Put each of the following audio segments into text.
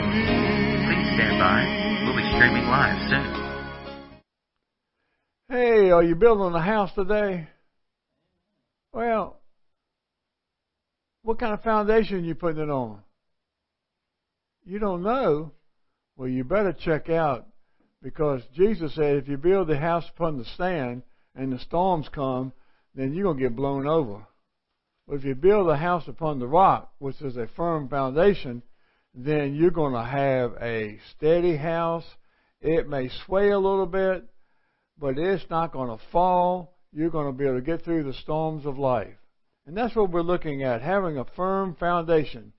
Please stand by. We'll be streaming live soon. Hey, are you building a house today? Well, what kind of foundation are you putting it on? You don't know? Well, you better check out because Jesus said if you build the house upon the sand and the storms come, then you're going to get blown over. But if you build a house upon the rock, which is a firm foundation, then you're going to have a steady house. It may sway a little bit, but it's not going to fall. You're going to be able to get through the storms of life. And that's what we're looking at, having a firm foundation.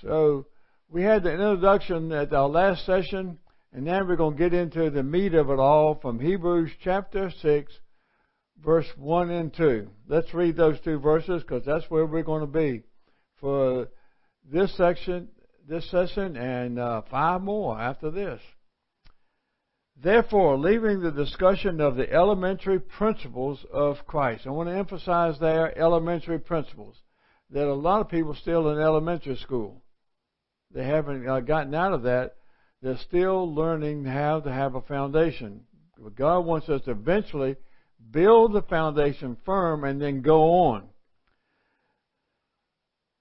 So we had the introduction at our last session, and now we're going to get into the meat of it all from Hebrews chapter 6, verse 1 and 2. Let's read those two verses because that's where we're going to be for this section, this session, and uh, five more after this. Therefore, leaving the discussion of the elementary principles of Christ, I want to emphasize there elementary principles. That a lot of people still in elementary school. They haven't uh, gotten out of that. They're still learning how to have a foundation. God wants us to eventually build the foundation firm and then go on.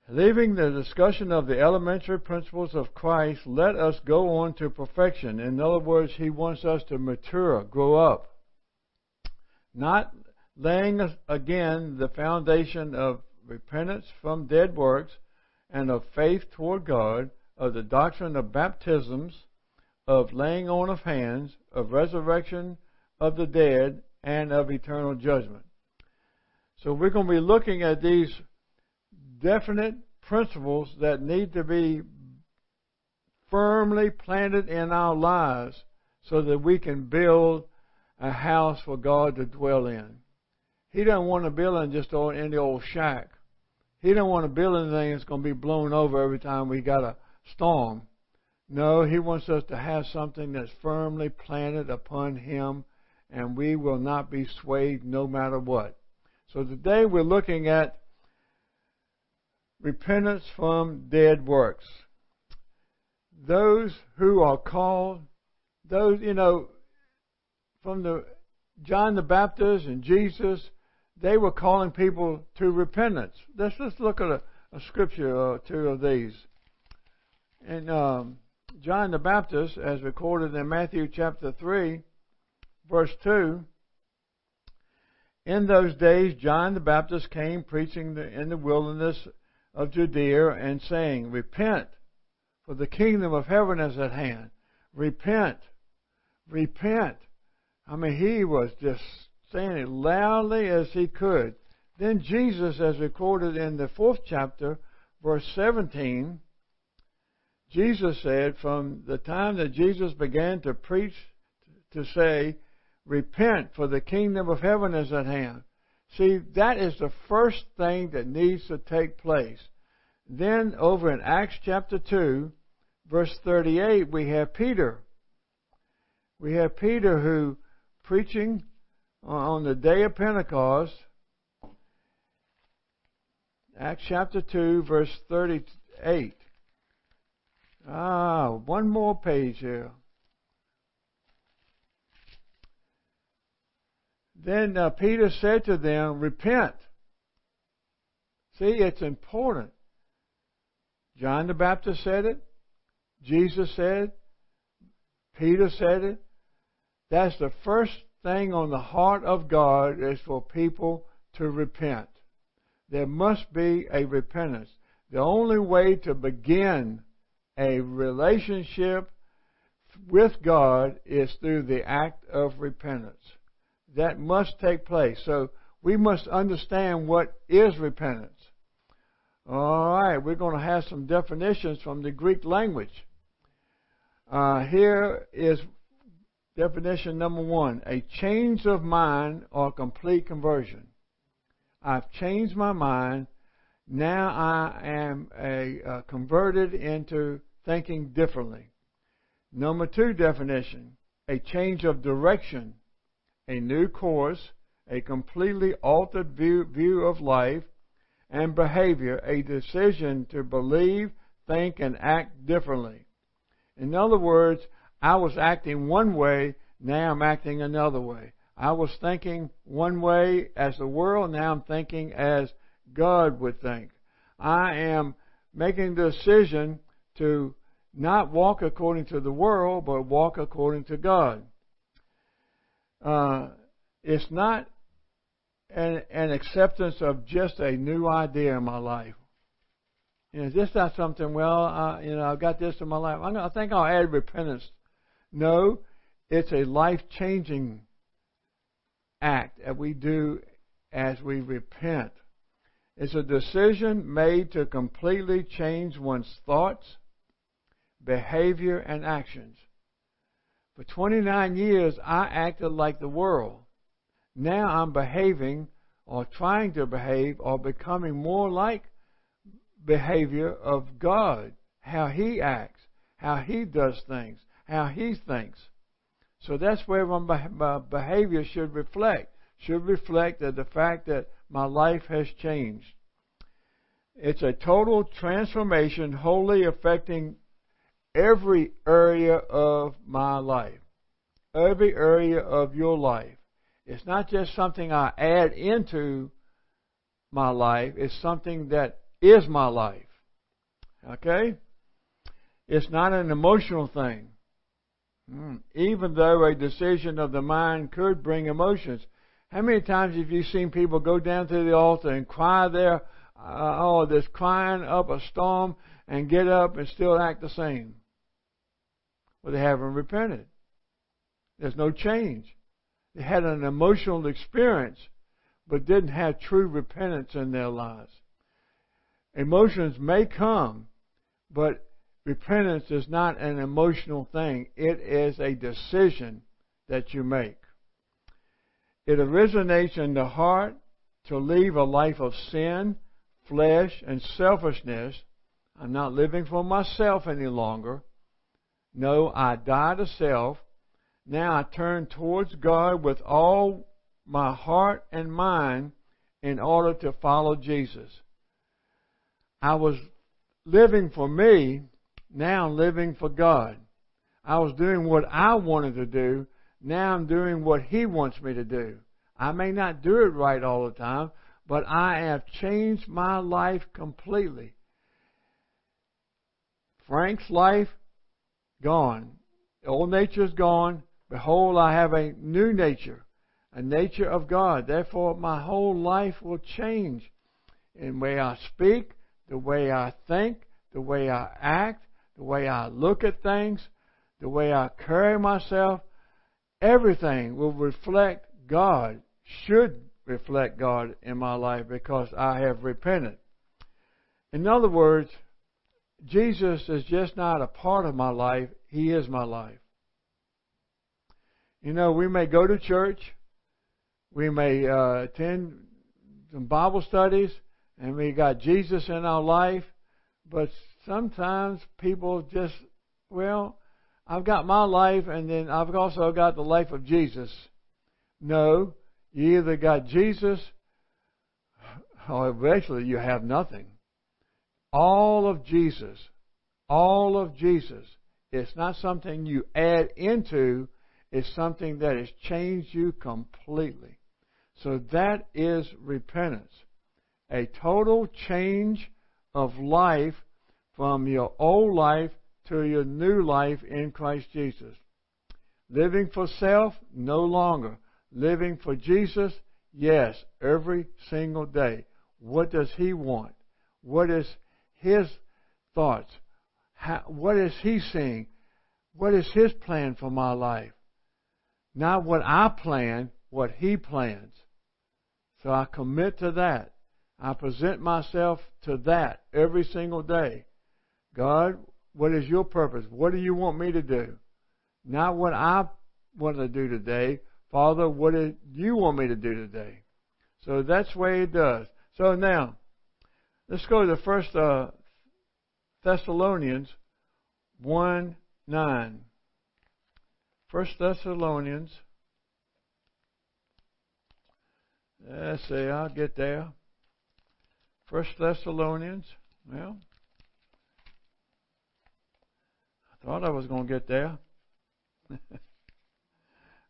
Leaving the discussion of the elementary principles of Christ, let us go on to perfection. In other words, He wants us to mature, grow up. Not laying again the foundation of repentance from dead works and of faith toward God, of the doctrine of baptisms, of laying on of hands, of resurrection of the dead, and of eternal judgment. So we're going to be looking at these definite principles that need to be firmly planted in our lives so that we can build a house for God to dwell in. He doesn't want to build in just any old shack. He don't want to build anything that's going to be blown over every time we got a storm. No, he wants us to have something that's firmly planted upon him and we will not be swayed no matter what. So today we're looking at repentance from dead works. Those who are called, those, you know, from the John the Baptist and Jesus, they were calling people to repentance. Let's just look at a, a scripture or two of these. And um, John the Baptist, as recorded in Matthew chapter 3, verse 2, in those days John the Baptist came preaching in the wilderness of Judea and saying, Repent, for the kingdom of heaven is at hand. Repent. Repent. I mean, he was just saying it loudly as he could. Then Jesus, as recorded in the fourth chapter, verse 17, Jesus said, from the time that Jesus began to preach, to say, Repent, for the kingdom of heaven is at hand. See, that is the first thing that needs to take place. Then, over in Acts chapter 2, verse 38, we have Peter. We have Peter who, preaching on the day of Pentecost, Acts chapter 2, verse 38. Ah, one more page here. Then uh, Peter said to them, Repent. See, it's important. John the Baptist said it. Jesus said it. Peter said it. That's the first thing on the heart of God is for people to repent. There must be a repentance. The only way to begin a relationship with God is through the act of repentance that must take place. So we must understand what is repentance. All right, we're going to have some definitions from the Greek language. Uh, here is definition number one a change of mind or complete conversion. I've changed my mind. Now I am a, uh, converted into thinking differently. Number two definition a change of direction a new course, a completely altered view, view of life and behavior, a decision to believe, think, and act differently. In other words, I was acting one way, now I'm acting another way. I was thinking one way as the world, now I'm thinking as God would think. I am making the decision to not walk according to the world, but walk according to God. Uh, it's not an, an acceptance of just a new idea in my life. You know, this not something. Well, uh, you know, I've got this in my life. I'm, I think I'll add repentance. No, it's a life-changing act that we do as we repent. It's a decision made to completely change one's thoughts, behavior, and actions. For 29 years, I acted like the world. Now I'm behaving or trying to behave or becoming more like behavior of God, how He acts, how He does things, how He thinks. So that's where my behavior should reflect. Should reflect that the fact that my life has changed. It's a total transformation, wholly affecting every area of my life, every area of your life. It's not just something I add into my life, it's something that is my life. Okay? It's not an emotional thing. Hmm. Even though a decision of the mind could bring emotions. How many times have you seen people go down to the altar and cry there, uh, oh, this crying up a storm, and get up and still act the same? Well, they haven't repented. There's no change. They had an emotional experience, but didn't have true repentance in their lives. Emotions may come, but repentance is not an emotional thing. It is a decision that you make. It originates in the heart to leave a life of sin, flesh, and selfishness. I'm not living for myself any longer. No, I die to self. Now I turn towards God with all my heart and mind in order to follow Jesus. I was living for me, now I'm living for God. I was doing what I wanted to do, now I'm doing what He wants me to do. I may not do it right all the time, but I have changed my life completely. Frank's life, gone. Old nature is gone. Behold, I have a new nature, a nature of God. Therefore, my whole life will change in the way I speak, the way I think, the way I act, the way I look at things, the way I carry myself, everything will reflect God, should reflect God in my life because I have repented. In other words, Jesus is just not a part of my life, He is my life. You know, we may go to church, we may uh, attend some Bible studies, and we got Jesus in our life, but sometimes people just, well, I've got my life and then I've also got the life of Jesus. No, you either got Jesus or eventually you have nothing. All of Jesus, all of Jesus. It's not something you add into, it's something that has changed you completely. So that is repentance a total change of life from your old life to your new life in Christ Jesus. Living for self, no longer. Living for Jesus, yes, every single day. What does He want? What is His thoughts? How, what is He seeing? What is His plan for my life? Not what I plan, what He plans. So I commit to that. I present myself to that every single day. God, what is your purpose? What do you want me to do? Not what I want to do today. Father, what do you want me to do today? So that's the way it does. So now, let's go to the first uh, Thessalonians 1 9. First Thessalonians. Let's see, I'll get there. First Thessalonians, well, I Thought I was going to get there.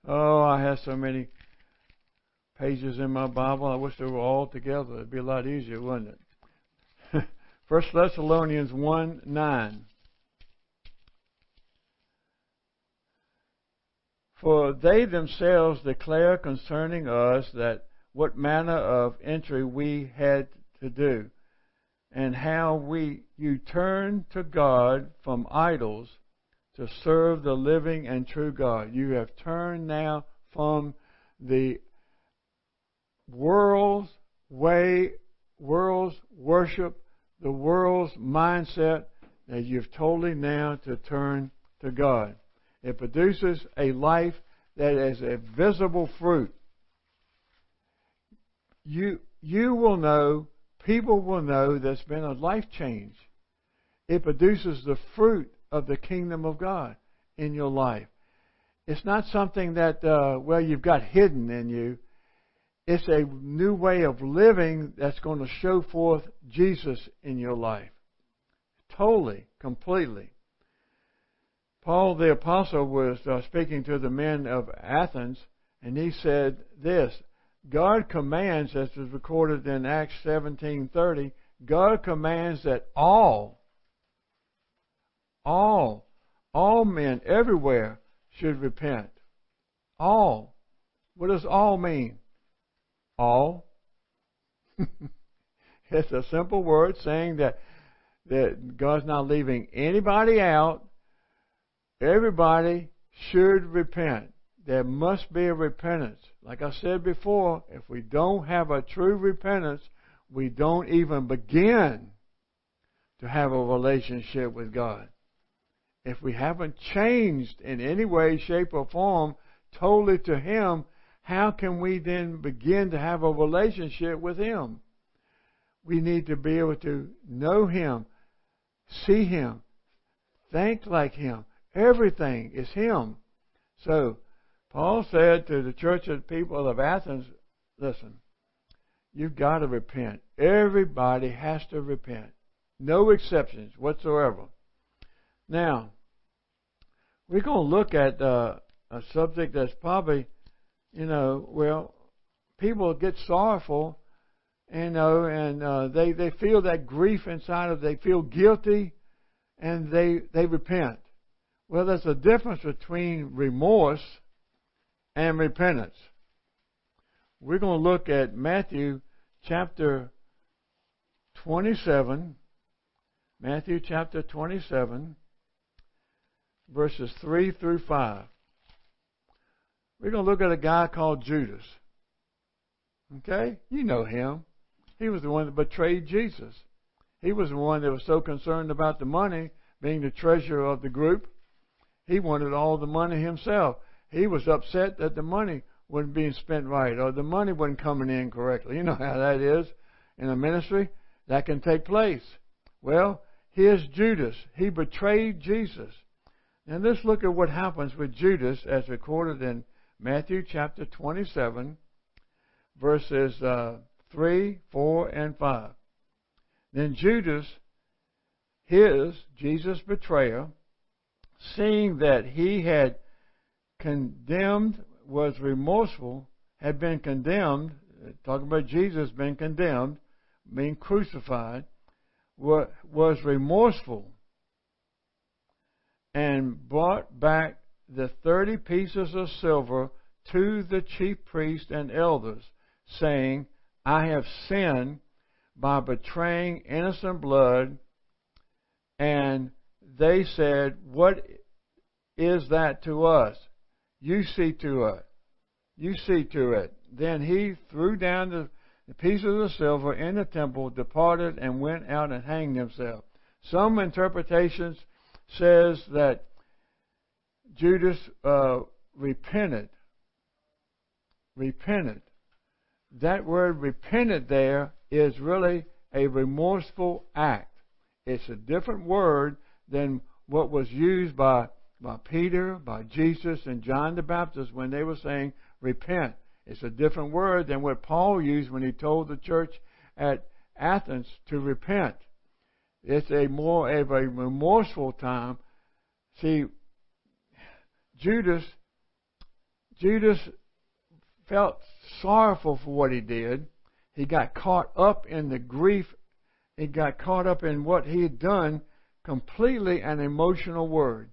oh, I have so many pages in my Bible. I wish they were all together. It'd be a lot easier, wouldn't it? First Thessalonians 1 9. For they themselves declare concerning us that what manner of entry we had to do, and how we you turned to God from idols to serve the living and true God. You have turned now from the world's way, world's worship, the world's mindset, that you've totally now to turn to God. It produces a life that is a visible fruit. You, you will know, people will know there's been a life change. It produces the fruit of the kingdom of God in your life. It's not something that, uh, well, you've got hidden in you. It's a new way of living that's going to show forth Jesus in your life. Totally, completely. Paul the Apostle was uh, speaking to the men of Athens, and he said this God commands, as is recorded in Acts 17:30, God commands that all all, all men everywhere should repent. All. What does all mean? All. it's a simple word saying that, that God's not leaving anybody out. Everybody should repent. There must be a repentance. Like I said before, if we don't have a true repentance, we don't even begin to have a relationship with God if we haven't changed in any way, shape, or form totally to Him, how can we then begin to have a relationship with Him? We need to be able to know Him, see Him, think like Him. Everything is Him. So, Paul said to the church of the people of Athens, listen, you've got to repent. Everybody has to repent. No exceptions whatsoever. Now, we're going to look at uh, a subject that's probably, you know, well, people get sorrowful, you know, and uh, they they feel that grief inside of. They feel guilty, and they they repent. Well, there's a difference between remorse and repentance. We're going to look at Matthew chapter 27. Matthew chapter 27 verses 3 through 5. We're going to look at a guy called Judas. Okay? You know him. He was the one that betrayed Jesus. He was the one that was so concerned about the money, being the treasurer of the group. He wanted all the money himself. He was upset that the money wasn't being spent right or the money wasn't coming in correctly. You know how that is in a ministry. That can take place. Well, here's Judas. He betrayed Jesus. Now let's look at what happens with Judas as recorded in Matthew chapter 27, verses uh, 3, 4, and 5. Then Judas, his, Jesus' betrayer, seeing that he had condemned, was remorseful, had been condemned, talking about Jesus being condemned, being crucified, was remorseful and brought back the thirty pieces of silver to the chief priests and elders, saying, I have sinned by betraying innocent blood. And they said, What is that to us? You see to it. You see to it. Then he threw down the, the pieces of silver in the temple, departed, and went out and hanged himself. Some interpretations says that Judas uh, repented. Repented. That word repented there is really a remorseful act. It's a different word than what was used by, by Peter, by Jesus, and John the Baptist when they were saying repent. It's a different word than what Paul used when he told the church at Athens to repent. It's a more of a remorseful time See, Judas, Judas felt sorrowful for what he did. He got caught up in the grief. He got caught up in what he had done, completely an emotional word.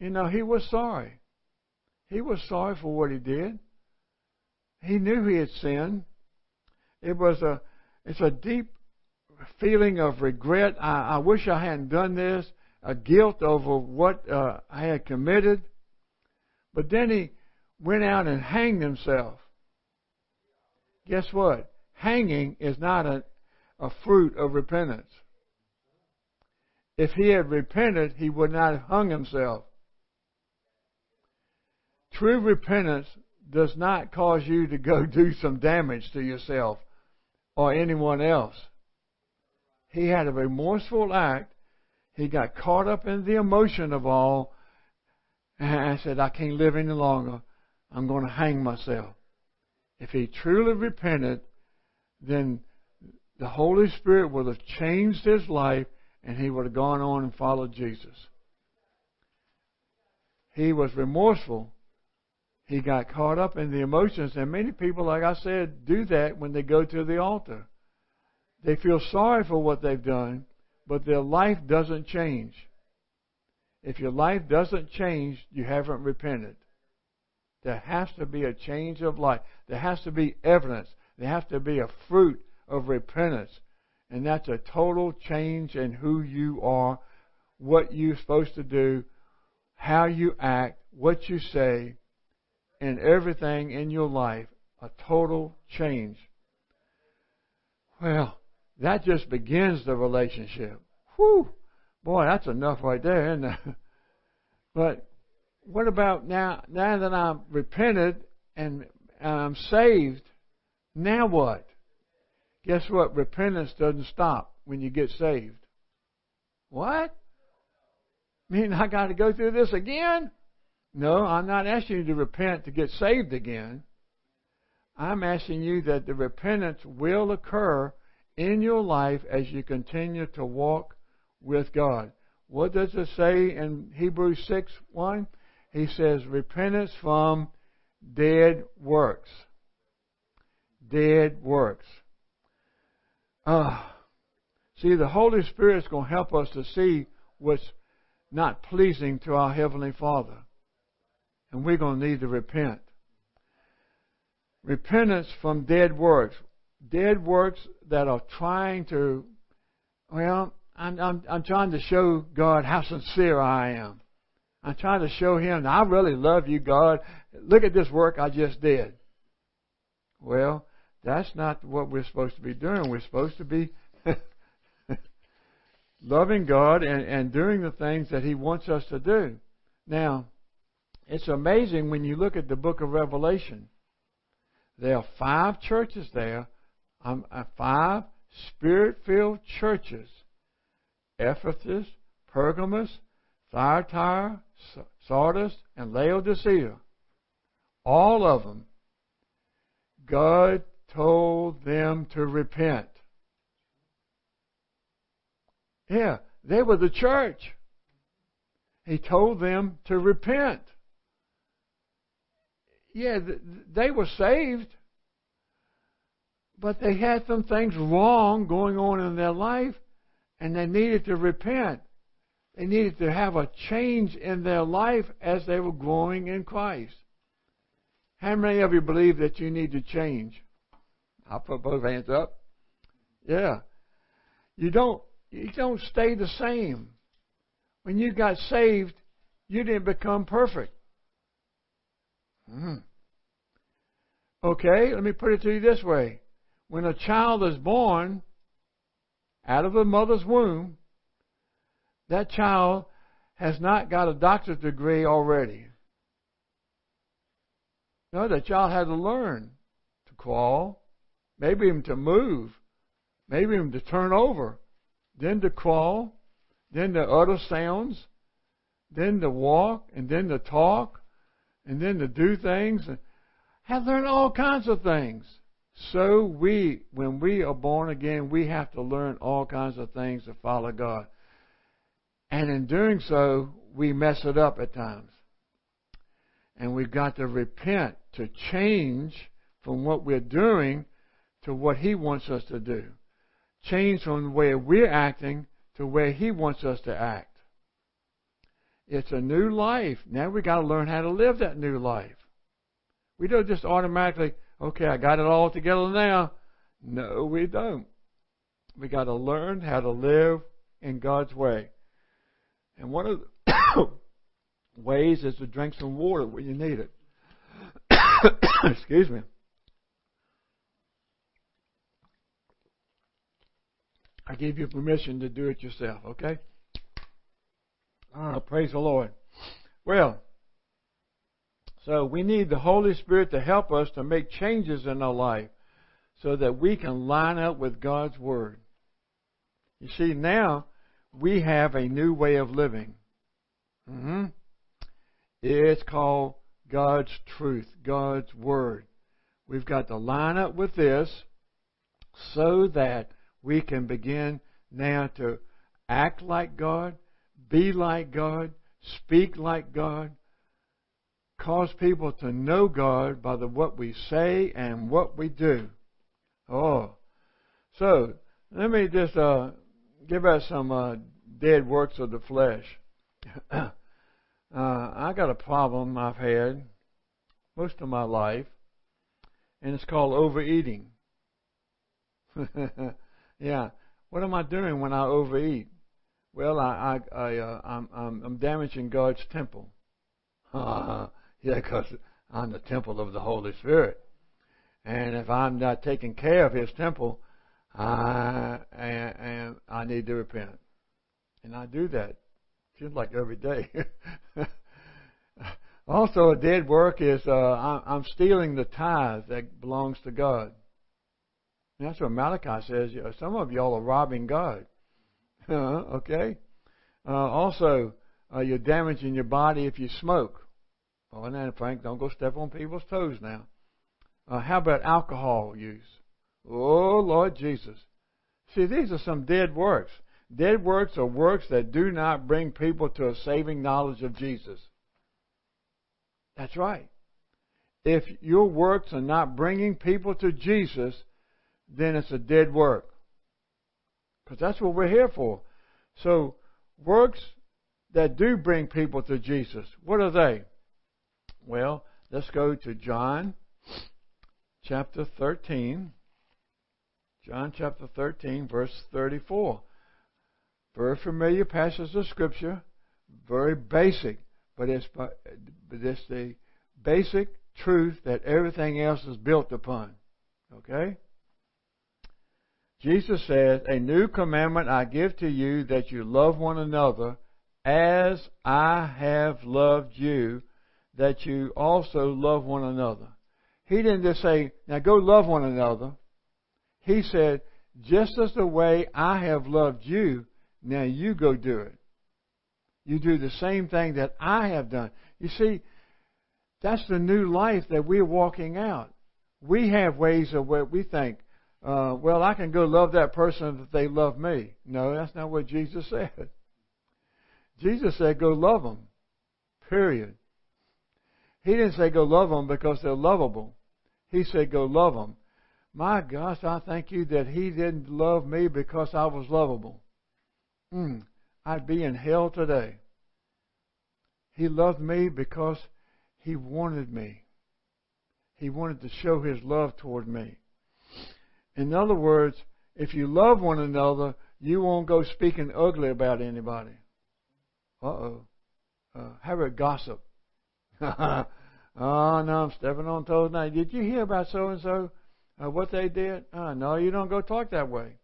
You know, he was sorry. He was sorry for what he did. He knew he had sinned. It was a, it's a deep feeling of regret. I, I wish I hadn't done this. A guilt over what uh, I had committed. But then he went out and hanged himself. Guess what? Hanging is not a, a fruit of repentance. If he had repented, he would not have hung himself. True repentance does not cause you to go do some damage to yourself or anyone else. He had a remorseful act. He got caught up in the emotion of all and said, I can't live any longer. I'm going to hang myself. If he truly repented, then the Holy Spirit would have changed his life and he would have gone on and followed Jesus. He was remorseful he got caught up in the emotions. And many people, like I said, do that when they go to the altar. They feel sorry for what they've done, but their life doesn't change. If your life doesn't change, you haven't repented. There has to be a change of life. There has to be evidence. There has to be a fruit of repentance. And that's a total change in who you are, what you're supposed to do, how you act, what you say, and everything in your life a total change. Well, that just begins the relationship. Whew! Boy, that's enough right there, isn't it? But what about now? Now that I'm repented and I'm saved, now what? Guess what? Repentance doesn't stop when you get saved. What? Mean I got to go through this again? No, I'm not asking you to repent to get saved again. I'm asking you that the repentance will occur in your life as you continue to walk with God. What does it say in Hebrews 6 1? He says, repentance from dead works. Dead works. Uh, see, the Holy Spirit is going to help us to see what's not pleasing to our Heavenly Father. And we're going to need to repent. Repentance from dead works. Dead works that are trying to, well, I'm, I'm, I'm trying to show God how sincere I am. I'm trying to show Him I really love you, God. Look at this work I just did. Well, that's not what we're supposed to be doing. We're supposed to be loving God and, and doing the things that He wants us to do. Now, it's amazing when you look at the book of Revelation. There are five churches there, um, five spirit filled churches Ephesus, Pergamos, Thyatira, Sardis, and Laodicea. All of them, God told them to repent. Yeah, they were the church. He told them to repent yeah, they were saved, but they had some things wrong going on in their life, and they needed to repent. They needed to have a change in their life as they were growing in Christ. How many of you believe that you need to change? I'll put both hands up. Yeah. You don't you don't stay the same. When you got saved, you didn't become perfect. Mm. Okay, let me put it to you this way. When a child is born out of the mother's womb, that child has not got a doctor's degree already. No, that child had to learn to crawl, maybe even to move, maybe even to turn over, then to crawl, then to utter sounds, then to walk, and then to talk, and then to do things. Have learned all kinds of things. So we, when we are born again, we have to learn all kinds of things to follow God. And in doing so, we mess it up at times. And we've got to repent to change from what we're doing to what He wants us to do. Change from the way we're acting to where He wants us to act. It's a new life. Now we've got to learn how to live that new life. We don't just automatically, okay, I got it all together now. No, we don't. We got to learn how to live in God's way. And one of the ways is to drink some water when you need it. Excuse me. I give you permission to do it yourself, okay? Ah, praise the Lord. Well, so we need the Holy Spirit to help us to make changes in our life so that we can line up with God's Word. You see, now we have a new way of living. Mm-hmm. It's called God's truth, God's Word. We've got to line up with this so that we can begin now to act like God, be like God, speak like God, cause people to know God by the what we say and what we do. Oh, so let me just uh, give us some uh, dead works of the flesh. uh, I got a problem I've had most of my life, and it's called overeating. yeah, what am I doing when I overeat? Well, I, I, I uh, I'm, I'm, I'm damaging God's temple. yeah, because I'm the temple of the Holy Spirit, and if I'm not taking care of His temple, I, I, I need to repent. And I do that. Seems like every day. also, a dead work is uh, I'm stealing the tithe that belongs to God. And that's what Malachi says. Some of y'all are robbing God. okay? Uh, also, uh, you're damaging your body if you smoke. And then, Frank, don't go step on people's toes now. Uh, how about alcohol use? Oh, Lord Jesus. See, these are some dead works. Dead works are works that do not bring people to a saving knowledge of Jesus. That's right. If your works are not bringing people to Jesus, then it's a dead work. Because that's what we're here for. So, works that do bring people to Jesus, what are they? Well, let's go to John chapter 13. John chapter 13, verse 34. Very familiar passage of Scripture, very basic, but it's, but it's the basic truth that everything else is built upon. Okay? Jesus says, A new commandment I give to you that you love one another as I have loved you, that you also love one another. He didn't just say, Now go love one another. He said, just as the way I have loved you, now you go do it. You do the same thing that I have done. You see, that's the new life that we're walking out. We have ways of what we think, uh, well, I can go love that person if they love me. No, that's not what Jesus said. Jesus said, go love them. Period. He didn't say go love them because they're lovable. He said go love them. My gosh, I thank you that He didn't love me because I was lovable. Mm, I'd be in hell today. He loved me because He wanted me. He wanted to show His love toward me. In other words, if you love one another, you won't go speaking ugly about anybody. Uh-oh. Uh, how about gossip? oh, no, I'm stepping on toes now. Did you hear about so and so? what they did? Uh, no, you don't go talk that way.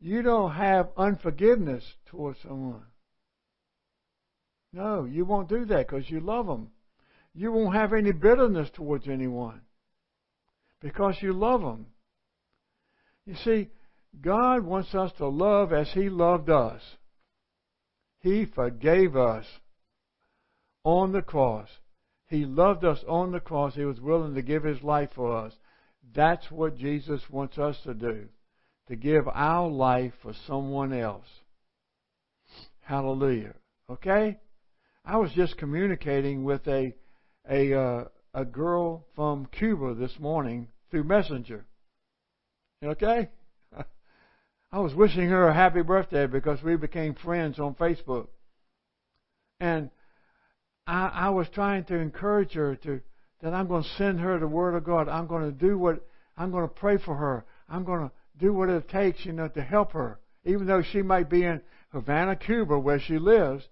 You don't have unforgiveness towards someone. No, you won't do that because you love them. You won't have any bitterness towards anyone because you love them. You see, God wants us to love as He loved us. He forgave us on the cross. He loved us on the cross. He was willing to give His life for us. That's what Jesus wants us to do. To give our life for someone else. Hallelujah. Okay? I was just communicating with a a uh, a girl from Cuba this morning through Messenger. Okay? I was wishing her a happy birthday because we became friends on Facebook. And I, I was trying to encourage her to that I'm going to send her the Word of God. I'm going to do what I'm going to pray for her. I'm going to do what it takes, you know, to help her. Even though she might be in Havana, Cuba, where she lives,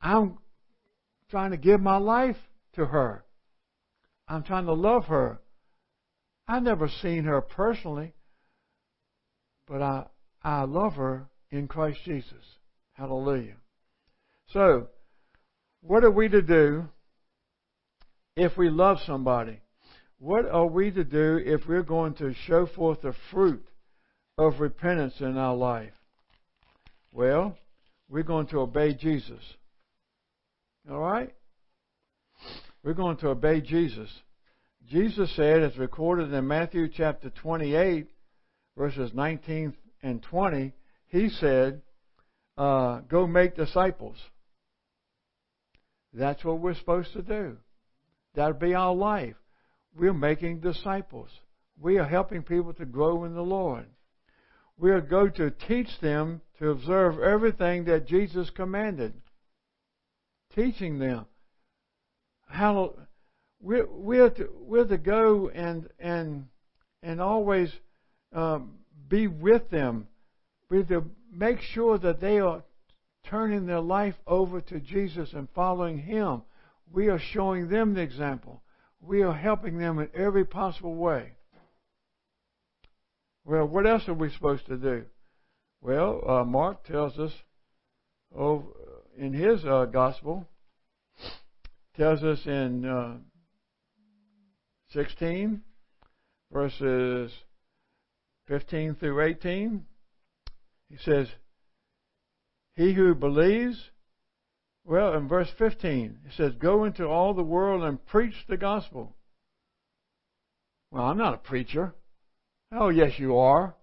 I'm trying to give my life to her. I'm trying to love her. I've never seen her personally, but I, I love her in Christ Jesus. Hallelujah. So, what are we to do if we love somebody? What are we to do if we're going to show forth the fruit of repentance in our life? Well, we're going to obey Jesus. All right? We're going to obey Jesus. Jesus said, as recorded in Matthew chapter 28, verses 19 and 20, he said, uh, Go make disciples. That's what we're supposed to do. That'll be our life. We're making disciples. We are helping people to grow in the Lord. We are going to teach them to observe everything that Jesus commanded. Teaching them how we're we're to, we're to go and and and always um, be with them. We're to make sure that they are turning their life over to Jesus and following Him. We are showing them the example. We are helping them in every possible way. Well, what else are we supposed to do? Well, uh, Mark tells us oh, in his uh, gospel tells us in uh, 16, verses 15 through 18. He says, He who believes, well, in verse 15, it says, Go into all the world and preach the gospel. Well, I'm not a preacher. Oh, yes, you are.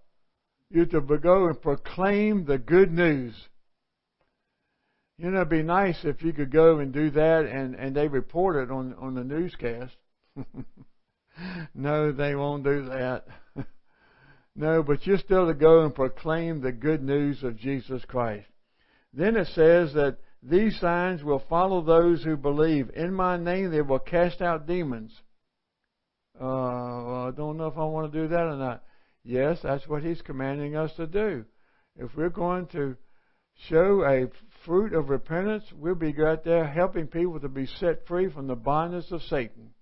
You're to go and proclaim the good news. You know, it'd be nice if you could go and do that and, and they report it on, on the newscast. no, they won't do that. no, but you're still to go and proclaim the good news of Jesus Christ. Then it says that these signs will follow those who believe. In my name they will cast out demons. Uh, I don't know if I want to do that or not. Yes, that's what he's commanding us to do. If we're going to show a fruit of repentance, we'll be out there helping people to be set free from the bondage of Satan.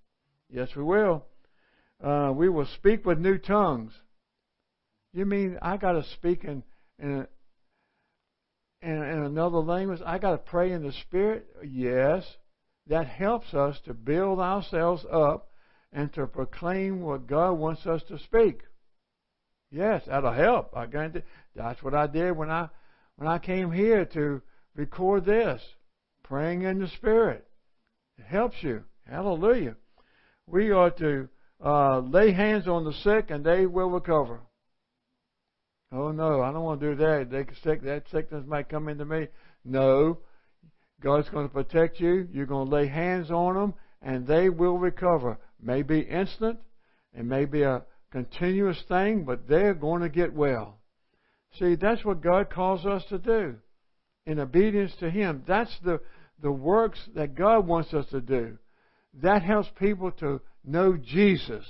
Yes, we will. Uh, we will speak with new tongues. You mean I got to speak in in, a, in in another language? I got to pray in the Spirit? Yes. That helps us to build ourselves up and to proclaim what God wants us to speak. Yes, that'll help. I guarantee. That's what I did when I when I came here to record this. Praying in the Spirit. It helps you. Hallelujah. We are to uh, lay hands on the sick and they will recover. Oh no, I don't want to do that. They sick, that sickness might come into me. No, God's going to protect you. You're going to lay hands on them and they will recover. Maybe instant, it may be a continuous thing, but they're going to get well. See, that's what God calls us to do in obedience to Him. That's the, the works that God wants us to do. That helps people to know Jesus,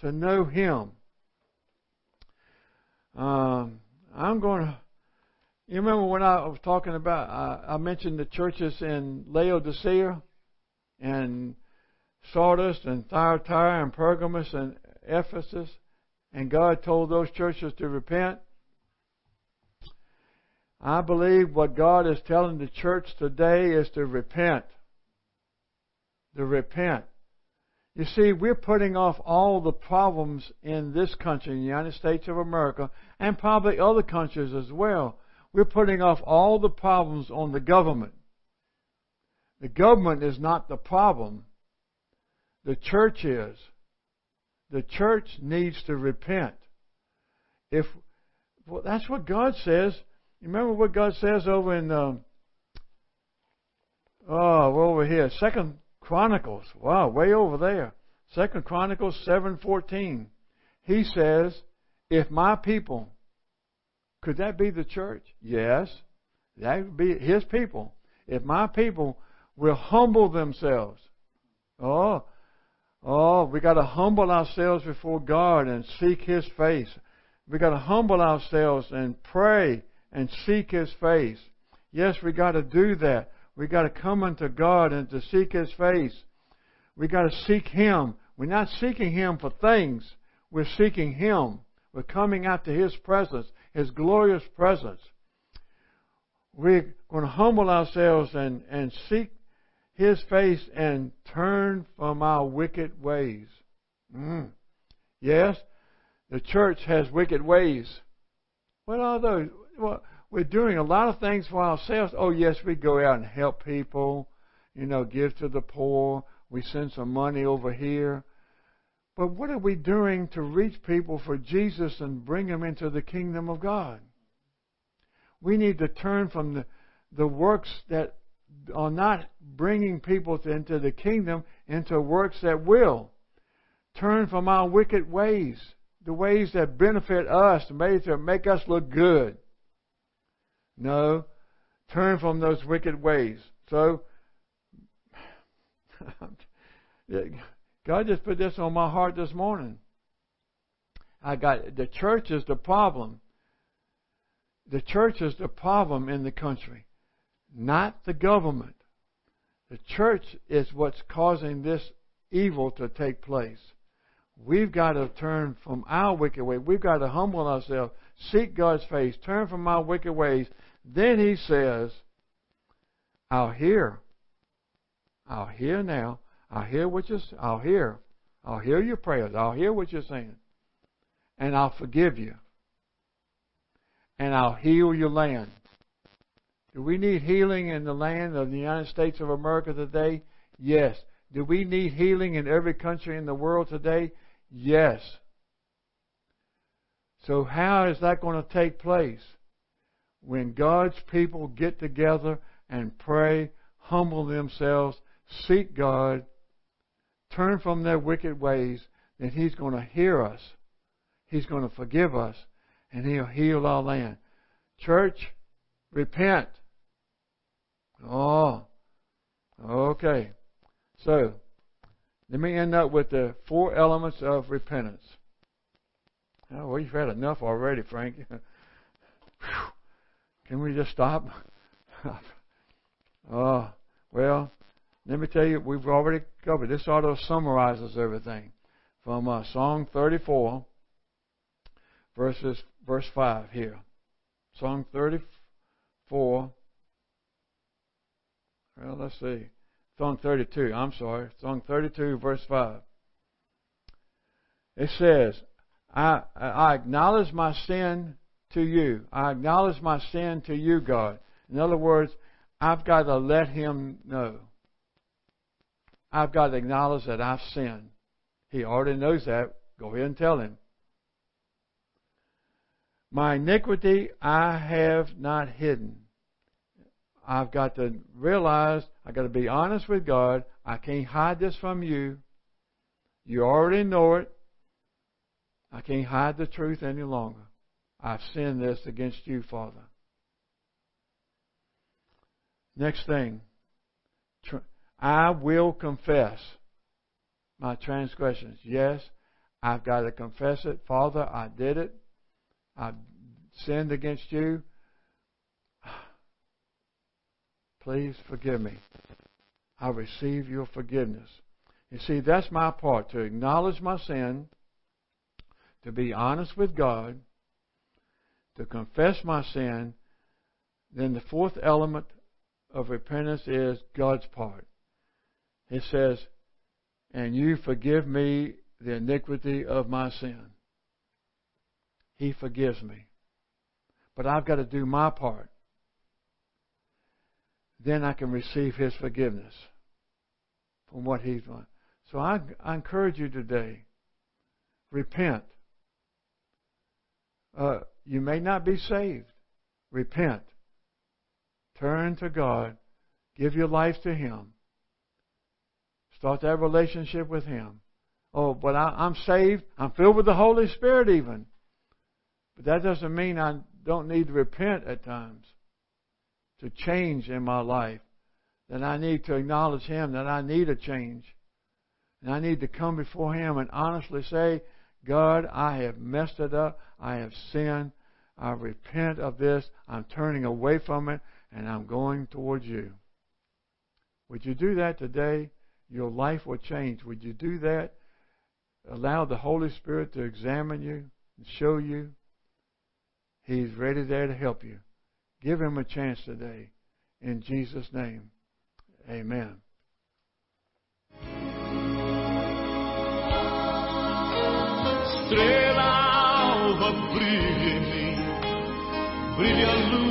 to know Him. Um, I'm going to. You remember when I was talking about, I, I mentioned the churches in Laodicea and Sardis and Thyatira and Pergamos and Ephesus, and God told those churches to repent. I believe what God is telling the church today is to repent. To repent. You see, we're putting off all the problems in this country, in the United States of America, and probably other countries as well. We're putting off all the problems on the government. The government is not the problem. The church is. The church needs to repent. If well, that's what God says. Remember what God says over in um, oh, over here. Second Chronicles. Wow, way over there. Second Chronicles seven fourteen. He says, "If my people, could that be the church? Yes, that would be His people. If my people will humble themselves, oh, oh, we got to humble ourselves before God and seek His face. We got to humble ourselves and pray and seek His face. Yes, we got to do that. We got to come unto God and to seek His face. We got to seek Him. We're not seeking Him for things. We're seeking Him. We're coming out to His presence, His glorious presence. We're going to humble ourselves and, and seek His face and turn from our wicked ways. Mm. Yes, the church has wicked ways. What are those? Well, we're doing a lot of things for ourselves. Oh, yes, we go out and help people, you know, give to the poor. We send some money over here. But what are we doing to reach people for Jesus and bring them into the kingdom of God? We need to turn from the, the works that are not bringing people into the kingdom into works that will. Turn from our wicked ways, the ways that benefit us, the ways that make us look good. No, turn from those wicked ways. So, God just put this on my heart this morning. I got the church is the problem. The church is the problem in the country, not the government. The church is what's causing this evil to take place. We've got to turn from our wicked way. We've got to humble ourselves, seek God's face, turn from our wicked ways, then he says, I'll hear. I'll hear now. I'll hear what you're I'll hear. I'll hear your prayers. I'll hear what you're saying. And I'll forgive you. And I'll heal your land. Do we need healing in the land of the United States of America today? Yes. Do we need healing in every country in the world today? Yes. So how is that going to take place? When God's people get together and pray, humble themselves, seek God, turn from their wicked ways, then He's going to hear us. He's going to forgive us, and He'll heal our land. Church, repent. Oh, okay. So, let me end up with the four elements of repentance. Oh, you've had enough already, Frank. Can we just stop? oh, well, let me tell you, we've already covered. This auto summarizes everything from uh, Psalm 34, verses verse 5 here. Psalm 34. Well, let's see. Psalm 32. I'm sorry. Psalm 32, verse 5. It says, I, I acknowledge my sin to you. I acknowledge my sin to you, God. In other words, I've got to let Him know. I've got to acknowledge that I've sinned. He already knows that. Go ahead and tell Him. My iniquity I have not hidden. I've got to realize, I've got to be honest with God. I can't hide this from you. You already know it. I can't hide the truth any longer. I've sinned this against you, Father. Next thing, I will confess my transgressions. Yes, I've got to confess it. Father, I did it. I've sinned against you. Please forgive me. I receive your forgiveness. You see, that's my part to acknowledge my sin, to be honest with God, to confess my sin, then the fourth element of repentance is God's part. It says, And you forgive me the iniquity of my sin. He forgives me. But I've got to do my part. Then I can receive His forgiveness from what He's done. So I, I encourage you today repent. Uh, you may not be saved. Repent. Turn to God. Give your life to Him. Start that relationship with Him. Oh, but I, I'm saved. I'm filled with the Holy Spirit even. But that doesn't mean I don't need to repent at times to change in my life. That I need to acknowledge Him that I need a change. And I need to come before Him and honestly say, God, I have messed it up. I have sinned. I repent of this. I'm turning away from it and I'm going towards you. Would you do that today? Your life will change. Would you do that? Allow the Holy Spirit to examine you and show you. He's ready there to help you. Give him a chance today. In Jesus' name, amen. Estrela alva brilha brilha a luz